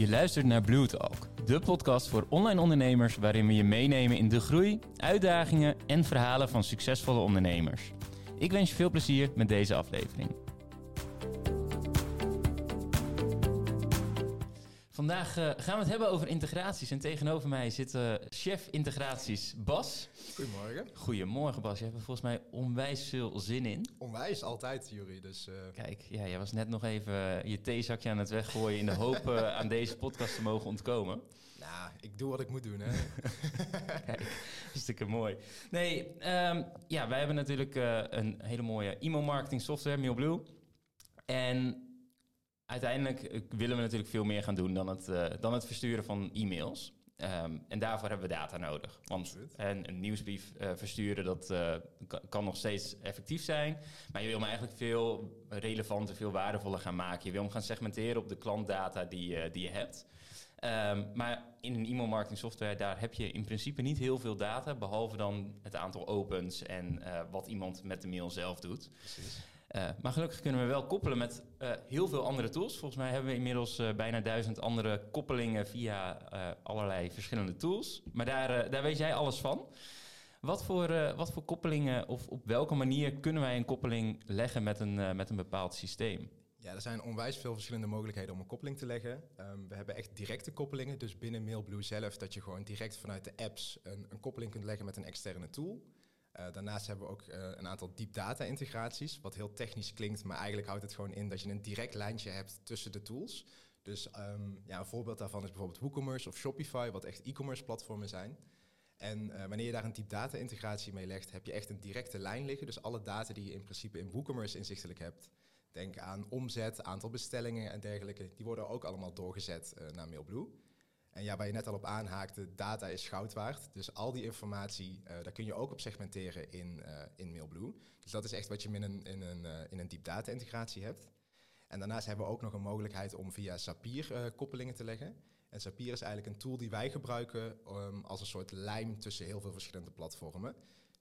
Je luistert naar Blue Talk, de podcast voor online ondernemers waarin we je meenemen in de groei, uitdagingen en verhalen van succesvolle ondernemers. Ik wens je veel plezier met deze aflevering. Vandaag eh, gaan we het hebben over integraties. En tegenover mij zit uh, chef integraties Bas. Goedemorgen. Goedemorgen Bas. Je hebt er volgens mij onwijs veel zin in. Onwijs, altijd Jury. Dus, uh... Kijk, ja, jij was net nog even je theezakje aan het weggooien... in de hoop aan deze podcast te mogen ontkomen. Nou, ik doe wat ik moet doen, hè. Kijk, hartstikke mooi. Nee, um, ja, wij hebben natuurlijk een hele mooie e-mail-marketing software, MailBlue. En uiteindelijk willen we natuurlijk veel meer gaan doen dan het, uh, dan het versturen van e-mails. Um, en daarvoor hebben we data nodig. Want en een nieuwsbrief uh, versturen, dat uh, kan nog steeds effectief zijn. Maar je wil hem eigenlijk veel relevanter, veel waardevoller gaan maken. Je wil hem gaan segmenteren op de klantdata die, die je hebt. Um, maar in een e-mail marketing software, daar heb je in principe niet heel veel data. Behalve dan het aantal opens en wat iemand met de mail zelf doet. Precies. Uh, maar gelukkig kunnen we wel koppelen met uh, heel veel andere tools. Volgens mij hebben we inmiddels uh, bijna duizend andere koppelingen via allerlei verschillende tools. Maar daar, daar weet jij alles van. Wat voor, wat voor koppelingen of op welke manier kunnen wij een koppeling leggen met een, met een bepaald systeem? Ja, er zijn onwijs veel verschillende mogelijkheden om een koppeling te leggen. Um, we hebben echt directe koppelingen, dus binnen MailBlue zelf, dat je gewoon direct vanuit de apps een, een koppeling kunt leggen met een externe tool. Uh, daarnaast hebben we ook uh, een aantal deep data integraties, wat heel technisch klinkt, maar eigenlijk houdt het gewoon in dat je een direct lijntje hebt tussen de tools. Dus um, ja, een voorbeeld daarvan is bijvoorbeeld WooCommerce of Shopify, wat echt e-commerce platformen zijn. En uh, wanneer je daar een deep data integratie mee legt, heb je echt een directe lijn liggen. Dus alle data die je in principe in WooCommerce inzichtelijk hebt, denk aan omzet, aantal bestellingen en dergelijke, die worden ook allemaal doorgezet naar MailBlue. En ja, waar je net al op aanhaakte, data is goud waard. Dus al die informatie, uh, daar kun je ook op segmenteren in, uh, in MailBlue. Dus dat is echt wat je in een, in een, uh, in een deep data integratie hebt. En daarnaast hebben we ook nog een mogelijkheid om via Zapier koppelingen te leggen. En Zapier is eigenlijk een tool die wij gebruiken um, als een soort lijm tussen heel veel verschillende platformen.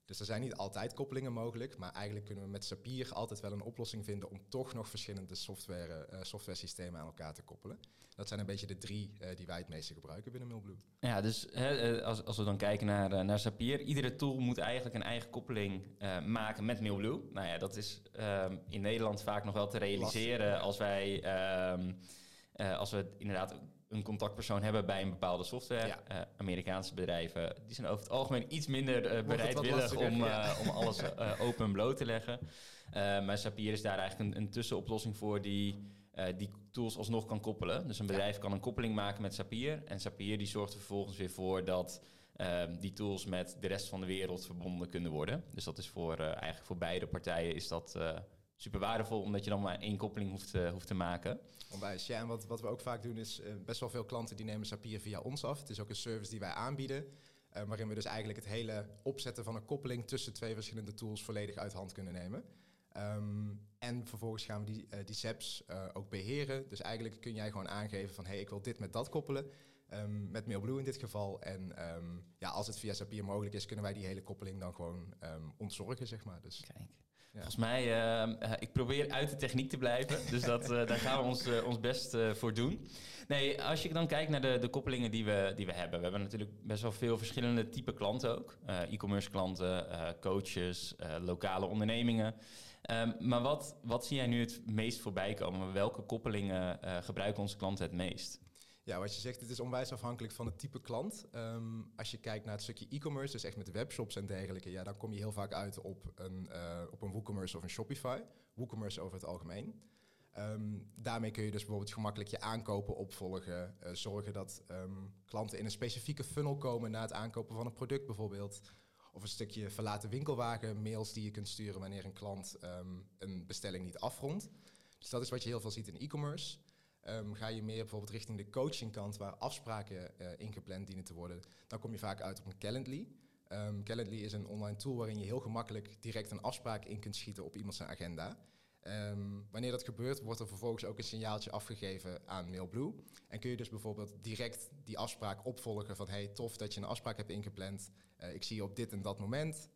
Dus er zijn niet altijd koppelingen mogelijk, maar eigenlijk kunnen we met Zapier altijd wel een oplossing vinden om toch nog verschillende software, uh, software systemen aan elkaar te koppelen. Dat zijn een beetje de drie uh, die wij het meeste gebruiken binnen MailBlue. Ja, dus hè, als, als we dan kijken naar, naar Zapier, iedere tool moet eigenlijk een eigen koppeling maken met MailBlue. Nou ja, dat is ehm, in Nederland vaak nog wel te realiseren Lastig. als wij, ehm, als we inderdaad een contactpersoon hebben bij een bepaalde software. Ja. Uh, Amerikaanse bedrijven die zijn over het algemeen iets minder uh, bereidwillig om, uh, om alles open en bloot te leggen. maar Zapier is daar eigenlijk een, een tussenoplossing voor die die tools alsnog kan koppelen. Dus een bedrijf ja. kan een koppeling maken met Zapier. En Zapier die zorgt er vervolgens weer voor dat die tools met de rest van de wereld verbonden kunnen worden. Dus dat is voor eigenlijk voor beide partijen is dat super waardevol, omdat je dan maar één koppeling hoeft, uh, hoeft te maken. Onwijs, ja. En wat, wat we ook vaak doen is, uh, best wel veel klanten die nemen Zapier via ons af. Het is ook een service die wij aanbieden, uh, waarin we dus eigenlijk het hele opzetten van een koppeling tussen twee verschillende tools volledig uit hand kunnen nemen. Um, en vervolgens gaan we die, die SEPs ook beheren. Dus eigenlijk kun jij gewoon aangeven van, hé, hey, ik wil dit met dat koppelen. Um, met MailBlue in dit geval. En um, ja, als het via Zapier mogelijk is, kunnen wij die hele koppeling dan gewoon ontzorgen, zeg maar. Dus. Kijk. Volgens mij, uh, ik probeer uit de techniek te blijven. dus dat, uh, daar gaan we ons, uh, ons best voor doen. Nee, als je dan kijkt naar de, de koppelingen die we, die we hebben. We hebben natuurlijk best wel veel verschillende type klanten ook. E-commerce klanten, coaches, lokale ondernemingen. Um, maar wat, wat zie jij nu het meest voorbij komen? Welke koppelingen gebruiken onze klanten het meest? Ja, wat je zegt, het is onwijs afhankelijk van het type klant. Um, als je kijkt naar het stukje e-commerce, dus echt met webshops en dergelijke, ja, dan kom je heel vaak uit op een, uh, op een WooCommerce of een Shopify. WooCommerce over het algemeen. Um, daarmee kun je dus bijvoorbeeld gemakkelijk je aankopen opvolgen. Uh, zorgen dat um, klanten in een specifieke funnel komen na het aankopen van een product bijvoorbeeld. Of een stukje verlaten winkelwagen, mails die je kunt sturen wanneer een klant een bestelling niet afrondt. Dus dat is wat je heel veel ziet in e-commerce. Um, ga je meer bijvoorbeeld richting de coachingkant, waar afspraken uh, ingepland dienen te worden, dan kom je vaak uit op een Calendly. Um, Calendly is een online tool waarin je heel gemakkelijk direct een afspraak in kunt schieten op iemand zijn agenda. Um, wanneer dat gebeurt, wordt er vervolgens ook een signaaltje afgegeven aan MailBlue. En kun je dus bijvoorbeeld direct die afspraak opvolgen van hey, tof dat je een afspraak hebt ingepland. Uh, ik zie je op dit en dat moment.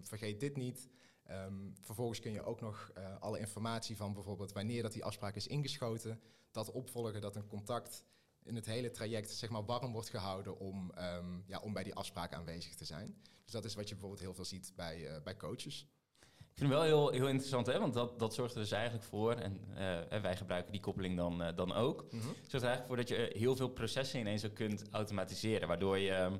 vergeet dit niet. Um, vervolgens kun je ook nog uh, alle informatie van bijvoorbeeld wanneer dat die afspraak is ingeschoten, dat opvolgen dat een contact in het hele traject zeg maar, warm wordt gehouden om, ehm, ja, om bij die afspraak aanwezig te zijn. Dus dat is wat je bijvoorbeeld heel veel ziet bij, uh, bij coaches. Ik vind het wel heel, heel interessant, hè? want dat, dat zorgt er dus eigenlijk voor, en uh, wij gebruiken die koppeling dan, uh, dan ook, mm -hmm. zorgt er eigenlijk voor dat je heel veel processen ineens ook kunt automatiseren, waardoor je...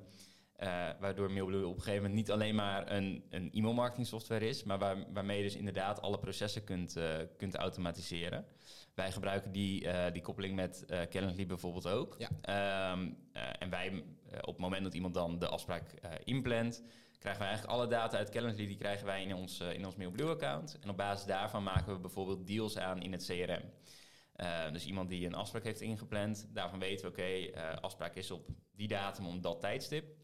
Uh, waardoor Mailblue op een gegeven moment niet alleen maar een, een e-mailmarketing software is, maar waar, waarmee je dus inderdaad alle processen kunt, uh, kunt automatiseren. Wij gebruiken die, uh, die koppeling met Calendly bijvoorbeeld ook. Ja. Um, en wij, op het moment dat iemand dan de afspraak inplant, krijgen wij eigenlijk alle data uit Calendly, die krijgen wij in ons, in ons Mailblue-account. En op basis daarvan maken we bijvoorbeeld deals aan in het CRM. dus iemand die een afspraak heeft ingepland, daarvan weten we, oké, okay, afspraak is op die datum om dat tijdstip.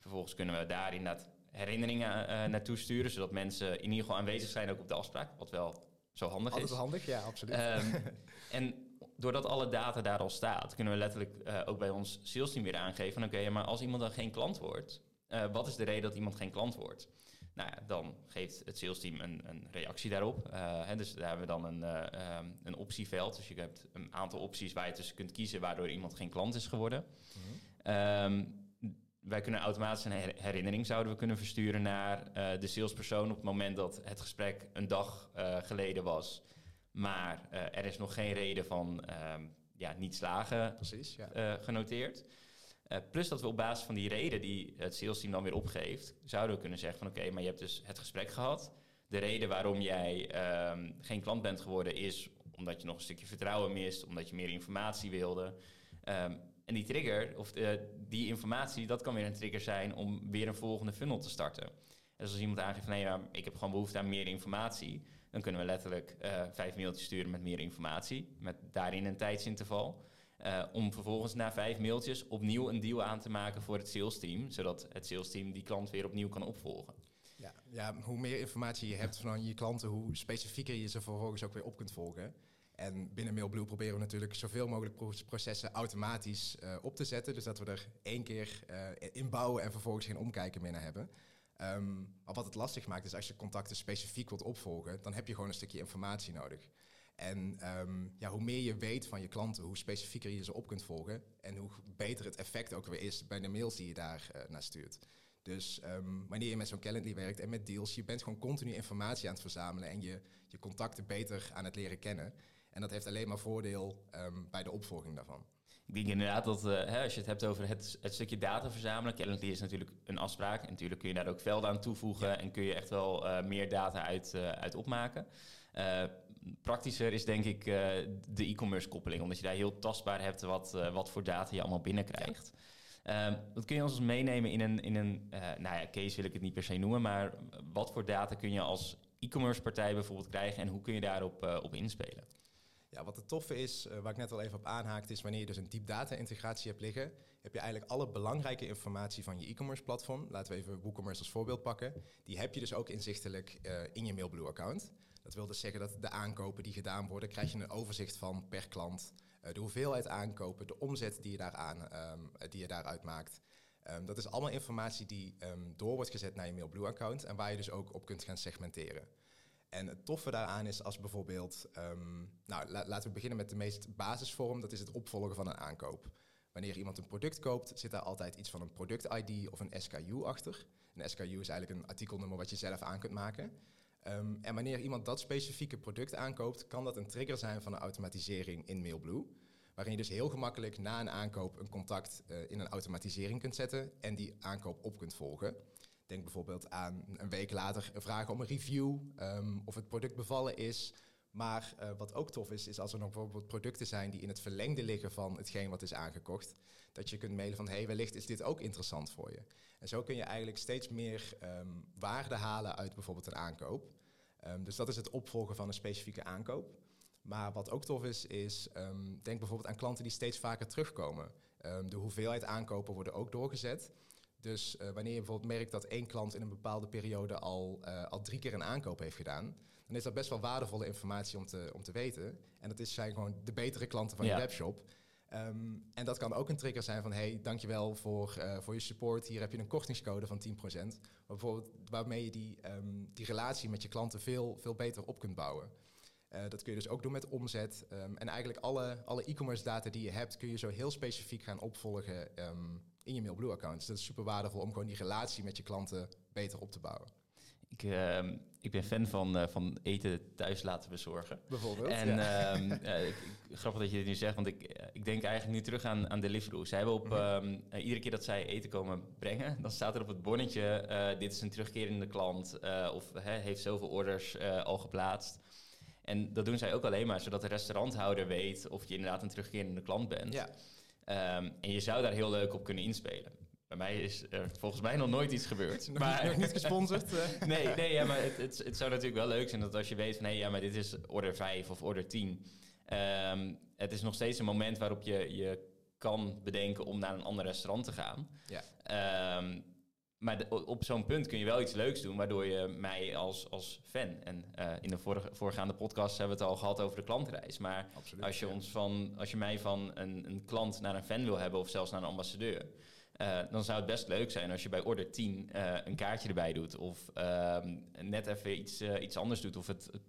Vervolgens kunnen we daar inderdaad herinneringen uh, naartoe sturen, zodat mensen in ieder geval aanwezig zijn ook op de afspraak, wat wel zo handig Altijd is. handig, ja, absoluut. Um, en doordat alle data daar al staat, kunnen we letterlijk uh, ook bij ons sales team weer aangeven, oké, okay, maar als iemand dan geen klant wordt, uh, wat is de reden dat iemand geen klant wordt? Nou ja, dan geeft het sales team een, een reactie daarop. Hè, dus daar hebben we dan een, um, een optieveld. Dus je hebt een aantal opties waar je tussen kunt kiezen waardoor iemand geen klant is geworden. Mm -hmm. um, wij kunnen automatisch een herinnering zouden we kunnen versturen naar uh, de salespersoon op het moment dat het gesprek een dag uh, geleden was. Maar uh, er is nog geen reden van ja, niet slagen Precies, ja. genoteerd. plus dat we op basis van die reden die het salesteam dan weer opgeeft, zouden we kunnen zeggen van oké, okay, maar je hebt dus het gesprek gehad. De reden waarom jij um, geen klant bent geworden is omdat je nog een stukje vertrouwen mist, omdat je meer informatie wilde. Um, en die trigger, of de, die informatie, dat kan weer een trigger zijn om weer een volgende funnel te starten. En dus als iemand aangeeft van nee, ik heb gewoon behoefte aan meer informatie, dan kunnen we letterlijk uh, vijf mailtjes sturen met meer informatie, met daarin een tijdsinterval. Uh, om vervolgens na vijf mailtjes opnieuw een deal aan te maken voor het sales team, zodat het sales team die klant weer opnieuw kan opvolgen. Ja, ja hoe meer informatie je hebt van je klanten, hoe specifieker je ze vervolgens ook weer op kunt volgen. En binnen Mailblue proberen we natuurlijk zoveel mogelijk processen automatisch uh, op te zetten. Dus dat we er één keer uh, inbouwen en vervolgens geen omkijken meer naar hebben. Um, maar wat het lastig maakt is als je contacten specifiek wilt opvolgen, dan heb je gewoon een stukje informatie nodig. En um, ja, hoe meer je weet van je klanten, hoe specifieker je ze op kunt volgen en hoe beter het effect ook weer is bij de mails die je daar uh, naar stuurt. Dus um, wanneer je met zo'n Calendly werkt en met deals, je bent gewoon continu informatie aan het verzamelen en je, je contacten beter aan het leren kennen. En dat heeft alleen maar voordeel um, bij de opvolging daarvan. Ik denk inderdaad dat uh, hè, als je het hebt over het, het stukje data verzamelen, Calendly is natuurlijk een afspraak. En natuurlijk kun je daar ook velden aan toevoegen ja. en kun je echt wel uh, meer data uit, uh, uit opmaken. praktischer is denk ik de e-commerce koppeling, omdat je daar heel tastbaar hebt wat, wat voor data je allemaal binnenkrijgt. Um, dat kun je ons meenemen in een, in een nou ja, case wil ik het niet per se noemen, maar wat voor data kun je als e-commerce partij bijvoorbeeld krijgen en hoe kun je daarop op inspelen? Ja, wat het toffe is, uh, waar ik net al even op aanhaakte, is wanneer je dus een deep data integratie hebt liggen, heb je eigenlijk alle belangrijke informatie van je e-commerce platform. Laten we even WooCommerce als voorbeeld pakken. Die heb je dus ook inzichtelijk uh, in je Mailblue account. Dat wil dus zeggen dat de aankopen die gedaan worden, krijg je een overzicht van per klant. Uh, de hoeveelheid aankopen, de omzet die je, daaraan, um, die je daaruit maakt. Um, dat is allemaal informatie die um, door wordt gezet naar je Mailblue account en waar je dus ook op kunt gaan segmenteren. En het toffe daaraan is als bijvoorbeeld, um, nou la laten we beginnen met de meest basisvorm, dat is het opvolgen van een aankoop. Wanneer iemand een product koopt, zit daar altijd iets van een product-ID of een SKU achter. Een SKU is eigenlijk een artikelnummer wat je zelf aan kunt maken. Um, en wanneer iemand dat specifieke product aankoopt, kan dat een trigger zijn van een automatisering in Mailblue. Waarin je dus heel gemakkelijk na een aankoop een contact uh, in een automatisering kunt zetten en die aankoop op kunt volgen. Denk bijvoorbeeld aan een week later vragen om een review, um, of het product bevallen is. Maar uh, wat ook tof is, is als er nog bijvoorbeeld producten zijn die in het verlengde liggen van hetgeen wat is aangekocht, dat je kunt mailen van, hey, wellicht is dit ook interessant voor je. En zo kun je eigenlijk steeds meer um, waarde halen uit bijvoorbeeld een aankoop. Um, dus dat is het opvolgen van een specifieke aankoop. Maar wat ook tof is, is denk bijvoorbeeld aan klanten die steeds vaker terugkomen. de hoeveelheid aankopen worden ook doorgezet. Dus uh, wanneer je bijvoorbeeld merkt dat één klant in een bepaalde periode al, uh, al drie keer een aankoop heeft gedaan, dan is dat best wel waardevolle informatie om te, om te weten. En dat is, zijn gewoon de betere klanten van ja. je webshop. Um, en dat kan ook een trigger zijn van, hey, dankjewel voor, uh, voor je support. Hier heb je een kortingscode van 10%. Bijvoorbeeld waarmee je die, um, die relatie met je klanten veel, veel beter op kunt bouwen. Eh, dat kun je dus ook doen met omzet. Ehm, en eigenlijk alle, alle e-commerce data die je hebt, kun je zo heel specifiek gaan opvolgen ehm, in je MailBlue-account. Dus dat is super waardevol om gewoon die relatie met je klanten beter op te bouwen. Ik, ehm, ik ben fan van, eh, van eten thuis laten bezorgen. Bijvoorbeeld. En ja. ehm, eh, ik- grappig dat je dit nu zegt, want ik, eh, ik denk eigenlijk nu terug aan, aan Deliveroo. Zij hebben op, Mhm. ehm, eh, iedere keer dat zij eten komen brengen, dan staat er op het bonnetje, dit is een terugkerende klant, of heeft zoveel orders al geplaatst. En dat doen zij ook alleen maar zodat de restauranthouder weet of je inderdaad een terugkerende klant bent. ja. Ehm, en je zou daar heel leuk op kunnen inspelen. Bij mij is er volgens mij nog nooit iets gebeurd. Nog, niet, nog niet gesponsord. eh. Nee, nee ja, maar het, het, het zou natuurlijk wel leuk zijn dat als je weet van... hé, ja, maar dit is order 5 of order 10. ehm, het is nog steeds een moment waarop je, je kan bedenken om naar een ander restaurant te gaan. Ja. Ehm, maar de- op zo'n punt kun je wel iets leuks doen... waardoor je mij als, als fan... en eh, in de vorige, voorgaande podcast hebben we het al gehad over de klantreis... maar Absoluut. als je, ja. ons van, als je mij van een, een klant naar een fan wil hebben of zelfs naar een ambassadeur, eh, dan zou het best leuk zijn als je bij order 10 eh, een kaartje erbij doet of ehm, net even iets, iets anders doet. Of het, het-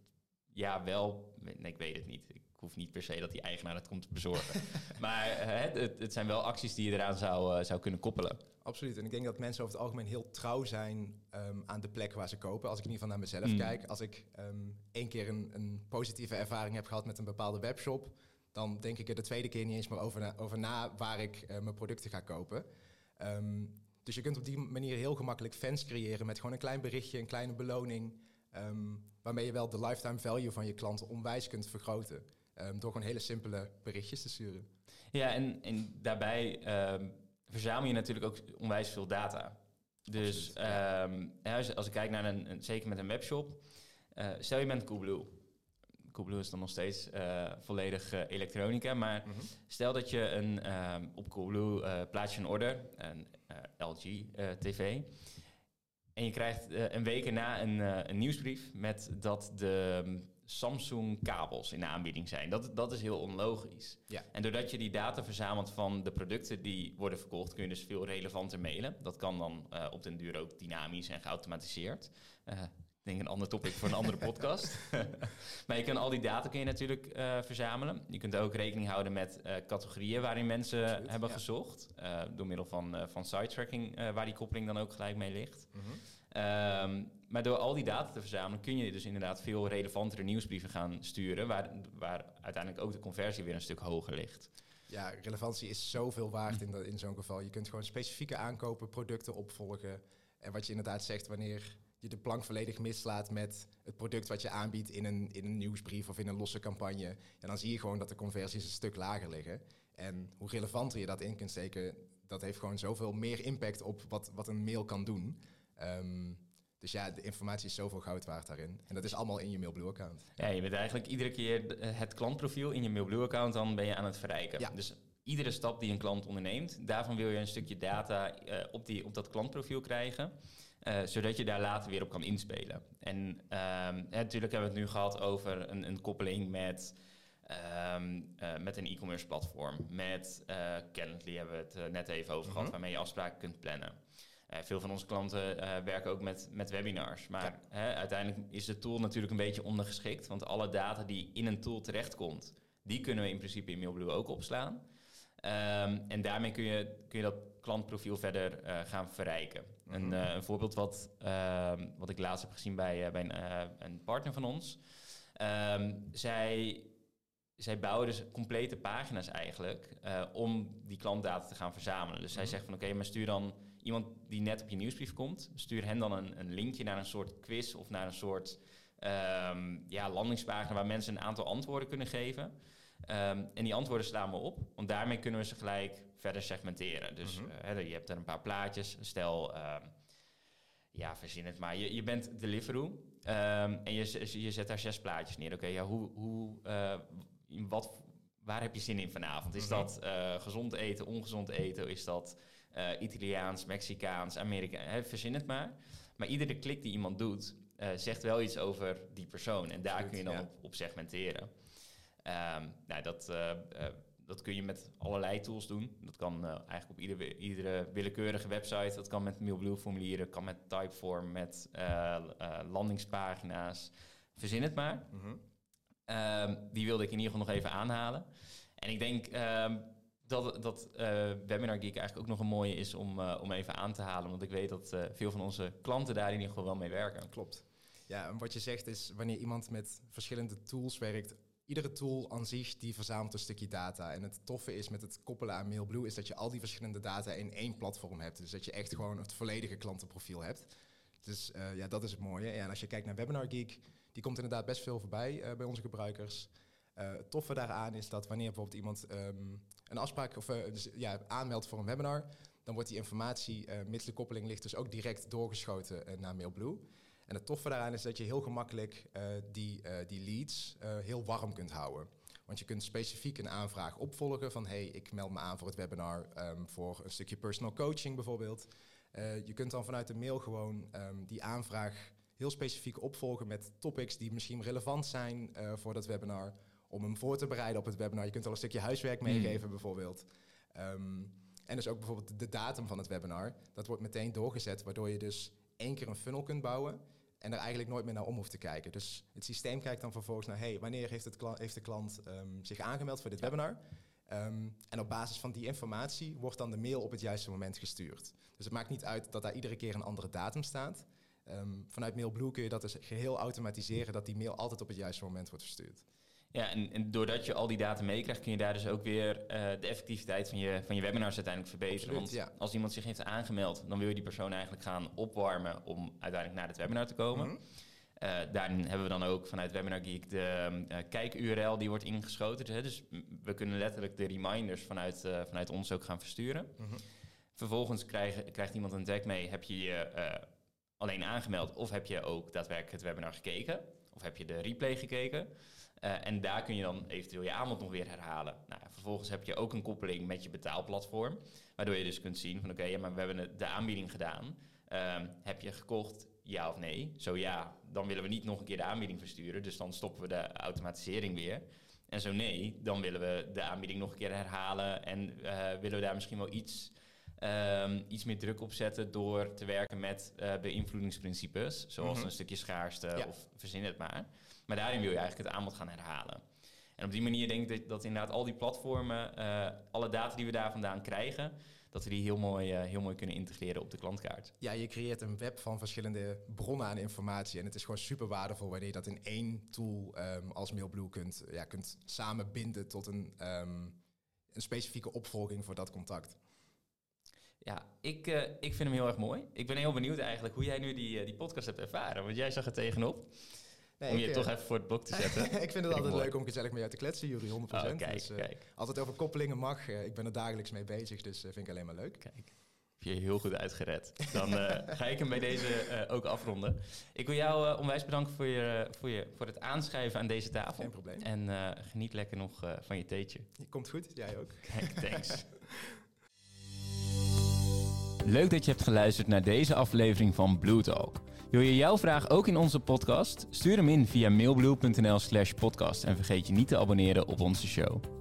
ja wel, nee, ik weet het niet. Ik hoef niet per se dat die eigenaar het komt bezorgen. maar eh, het, het zijn wel acties die je eraan zou, eh, zou kunnen koppelen. Absoluut. En ik denk dat mensen over het algemeen heel trouw zijn ehm, aan de plek waar ze kopen. Als ik in ieder geval naar mezelf Mm. kijk. Als ik ehm, één keer een, een positieve ervaring heb gehad met een bepaalde webshop, dan denk ik er de tweede keer niet eens meer over na, over na waar ik eh, mijn producten ga kopen. Ehm, dus je kunt op die manier heel gemakkelijk fans creëren met gewoon een klein berichtje, een kleine beloning. ehm, waarmee je wel de lifetime value van je klanten onwijs kunt vergroten. Ehm, door gewoon hele simpele berichtjes te sturen. Ja, en, en daarbij ehm, verzamel je natuurlijk ook onwijs veel data. Dus ehm, als, als ik kijk naar een, een- zeker met een webshop, eh, stel je bent Coolblue. Coolblue is dan nog steeds eh, volledig eh, elektronica, maar Mhm. stel dat je een, op Coolblue plaats je een order, een LG TV, en je krijgt een week erna een, eh, een nieuwsbrief met dat de mm, Samsung kabels in de aanbieding zijn. Dat, dat is heel onlogisch. Ja. En doordat je die data verzamelt van de producten die worden verkocht, kun je dus veel relevanter mailen. Dat kan dan eh, op den duur ook dynamisch en geautomatiseerd. Eh, ik denk een ander topic voor een andere podcast. maar je kunt al die data kun je natuurlijk eh, verzamelen. Je kunt ook rekening houden met categorieën waarin mensen Absoluut, hebben ja. gezocht. door middel van, van site tracking, waar die koppeling dan ook gelijk mee ligt. Mhm. Ehm, maar door al die data te verzamelen kun je dus inderdaad veel relevantere nieuwsbrieven gaan sturen, waar, waar uiteindelijk ook de conversie weer een stuk hoger ligt. Ja, relevantie is zoveel waard in, dat- in zo'n geval. Je kunt gewoon specifieke aankopen, producten opvolgen. En wat je inderdaad zegt, wanneer je de plank volledig mislaat met het product wat je aanbiedt in een, in een nieuwsbrief of in een losse campagne, ja, dan zie je gewoon dat de conversies een stuk lager liggen. En hoe relevanter je dat in kunt steken, dat heeft gewoon zoveel meer impact op wat, wat een mail kan doen. Ehm, dus ja, de informatie is zoveel goud waard daarin. En dat is allemaal in je MailBlue-account. Ja, je bent eigenlijk iedere keer de- het klantprofiel in je MailBlue-account, dan ben je aan het verrijken. Ja. Dus iedere stap die een klant onderneemt, daarvan wil je een stukje data eh, op, die, op dat klantprofiel krijgen. eh, zodat je daar later weer op kan inspelen. En ehm, natuurlijk hebben we het nu gehad over een, een koppeling met, ehm, eh, met een e-commerce platform. Met eh Calendly hebben we het eh, net even over gehad, Mhm. waarmee je afspraken kunt plannen. Eh, veel van onze klanten eh, werken ook met, met webinars. Maar Ja. hè, uiteindelijk is de tool natuurlijk een beetje ondergeschikt. Want alle data die in een tool terechtkomt, die kunnen we in principe in MailBlue ook opslaan. Ehm, en daarmee kun je, kun je dat klantprofiel verder eh, gaan verrijken. Mhm. Een, eh, een voorbeeld wat, ehm, wat ik laatst heb gezien bij, bij een, een partner van ons. Ehm, zij, zij bouwen dus complete pagina's eigenlijk om die klantdata te gaan verzamelen. Dus zij Mhm. zegt van oké, maar stuur dan iemand die net op je nieuwsbrief komt, stuur hen dan een, een linkje naar een soort quiz of naar een soort ehm, ja, landingspagina waar mensen een aantal antwoorden kunnen geven. Ehm, en die antwoorden slaan we op, want daarmee kunnen we ze gelijk verder segmenteren. Dus Mhm. eh, je hebt er een paar plaatjes. Stel, ehm, ja, verzin het maar. Je, je bent Deliveroo en je, je zet daar zes plaatjes neer. Oké, ja, hoe, hoe, eh, in wat, waar heb je zin in vanavond? Is Mhm. dat eh, gezond eten, ongezond eten? Is dat eh, Italiaans, Mexicaans, Amerikaans? Verzin het maar. Maar iedere klik die iemand doet, eh, zegt wel iets over die persoon. En daar Absoluut, kun je dan ja. op, op segmenteren. Ehm, nou, dat, eh, dat kun je met allerlei tools doen. Dat kan eigenlijk op iedere, iedere willekeurige website. Dat kan met MailBlue formulieren, kan met Typeform, met landingspagina's. Verzin het maar. Mhm. Ehm, die wilde ik in ieder geval nog even aanhalen. En ik denk ehm, dat, dat uh, Webinar Geek eigenlijk ook nog een mooie is om, uh, om even aan te halen. Want ik weet dat uh, veel van onze klanten daar in ieder geval wel mee werken. Klopt. Ja, en wat je zegt is, wanneer iemand met verschillende tools werkt, iedere tool aan zich die verzamelt een stukje data. En het toffe is met het koppelen aan Mailblue is dat je al die verschillende data in één platform hebt. Dus dat je echt gewoon het volledige klantenprofiel hebt. Dus ja, dat is het mooie. Ja, en als je kijkt naar Webinar Geek, die komt inderdaad best veel voorbij bij onze gebruikers. Uh, het toffe daaraan is dat wanneer bijvoorbeeld iemand um, een afspraak of dus, ja, aanmeldt voor een webinar, dan wordt die informatie, mits de koppeling ligt, dus ook direct doorgeschoten naar Mailblue. En het toffe daaraan is dat je heel gemakkelijk uh, die, uh, die leads uh, heel warm kunt houden. Want je kunt specifiek een aanvraag opvolgen van hey, ik meld me aan voor het webinar um, voor een stukje personal coaching bijvoorbeeld. je kunt dan vanuit de mail gewoon um, die aanvraag heel specifiek opvolgen met topics die misschien relevant zijn voor dat webinar. Om hem voor te bereiden op het webinar. Je kunt al een stukje huiswerk meegeven mm. bijvoorbeeld. Um, en dus ook bijvoorbeeld de datum van het webinar. Dat wordt meteen doorgezet, waardoor je dus één keer een funnel kunt bouwen en er eigenlijk nooit meer naar om hoeft te kijken. Dus het systeem kijkt dan vervolgens naar, hey, wanneer heeft, het heeft de klant um, zich aangemeld voor dit webinar? Um, en op basis van die informatie wordt dan de mail op het juiste moment gestuurd. Dus het maakt niet uit dat daar iedere keer een andere datum staat. Um, vanuit MailBlue kun je dat dus geheel automatiseren, dat die mail altijd op het juiste moment wordt verstuurd. Ja, en, en, doordat je al die data meekrijgt, kun je daar dus ook weer uh, de effectiviteit van je, van je webinars uiteindelijk verbeteren. Absoluut, Want ja. als iemand zich heeft aangemeld, dan wil je die persoon eigenlijk gaan opwarmen om uiteindelijk naar het webinar te komen. Mhm. Uh, daarin hebben we dan ook vanuit Webinar Geek de uh, kijk-URL die wordt ingeschoten. Dus, hè, dus we kunnen letterlijk de reminders vanuit, vanuit ons ook gaan versturen. Mhm. Vervolgens krijg, krijgt iemand een tag mee, heb je je alleen aangemeld of heb je ook daadwerkelijk het webinar gekeken? Of heb je de replay gekeken? Uh, en daar kun je dan eventueel je aanbod nog weer herhalen. Nou, vervolgens heb je ook een koppeling met je betaalplatform. Waardoor je dus kunt zien van oké, ja, maar we hebben de aanbieding gedaan. Uh, heb je gekocht, ja of nee? Zo ja, dan willen we niet nog een keer de aanbieding versturen. Dus dan stoppen we de automatisering weer. En zo nee, dan willen we de aanbieding nog een keer herhalen. En uh, willen we daar misschien wel iets, um, iets meer druk op zetten door te werken met uh, beïnvloedingsprincipes. Zoals Mhm. mm-hmm. een stukje schaarste Ja. of verzin het maar. Maar daarin wil je eigenlijk het aanbod gaan herhalen. En op die manier denk ik dat, dat inderdaad al die platformen, uh, alle data die we daar vandaan krijgen, dat we die heel mooi, uh, heel mooi kunnen integreren op de klantkaart. Ja, je creëert een web van verschillende bronnen aan informatie. En het is gewoon super waardevol wanneer je dat in één tool um, als Mailblue kunt, ja, kunt samenbinden tot een, um, een specifieke opvolging voor dat contact. Ja, ik, uh, ik vind hem heel erg mooi. Ik ben heel benieuwd eigenlijk hoe jij nu die, uh, die podcast hebt ervaren. Want jij zag er tegenop. Nee, om je ik, toch even voor het blok te zetten. ik vind het altijd leuk om gezellig met jou te kletsen, Jury, 100%. Oh, kijk, dus, uh, kijk. Het over koppelingen mag, ik ben er dagelijks mee bezig, dus vind ik alleen maar leuk. Kijk, heb je heel goed uitgered. Dan eh, ga ik hem bij deze ook afronden. Ik wil jou onwijs bedanken voor, je, voor, je, voor het aanschrijven aan deze tafel. Geen probleem. En geniet lekker nog van je theetje. Komt goed, jij ook. Kijk, thanks. Leuk dat je hebt geluisterd naar deze aflevering van Blue Talk. Wil je jouw vraag ook in onze podcast? Stuur hem in via mailblue.nl slash podcast en vergeet je niet te abonneren op onze show.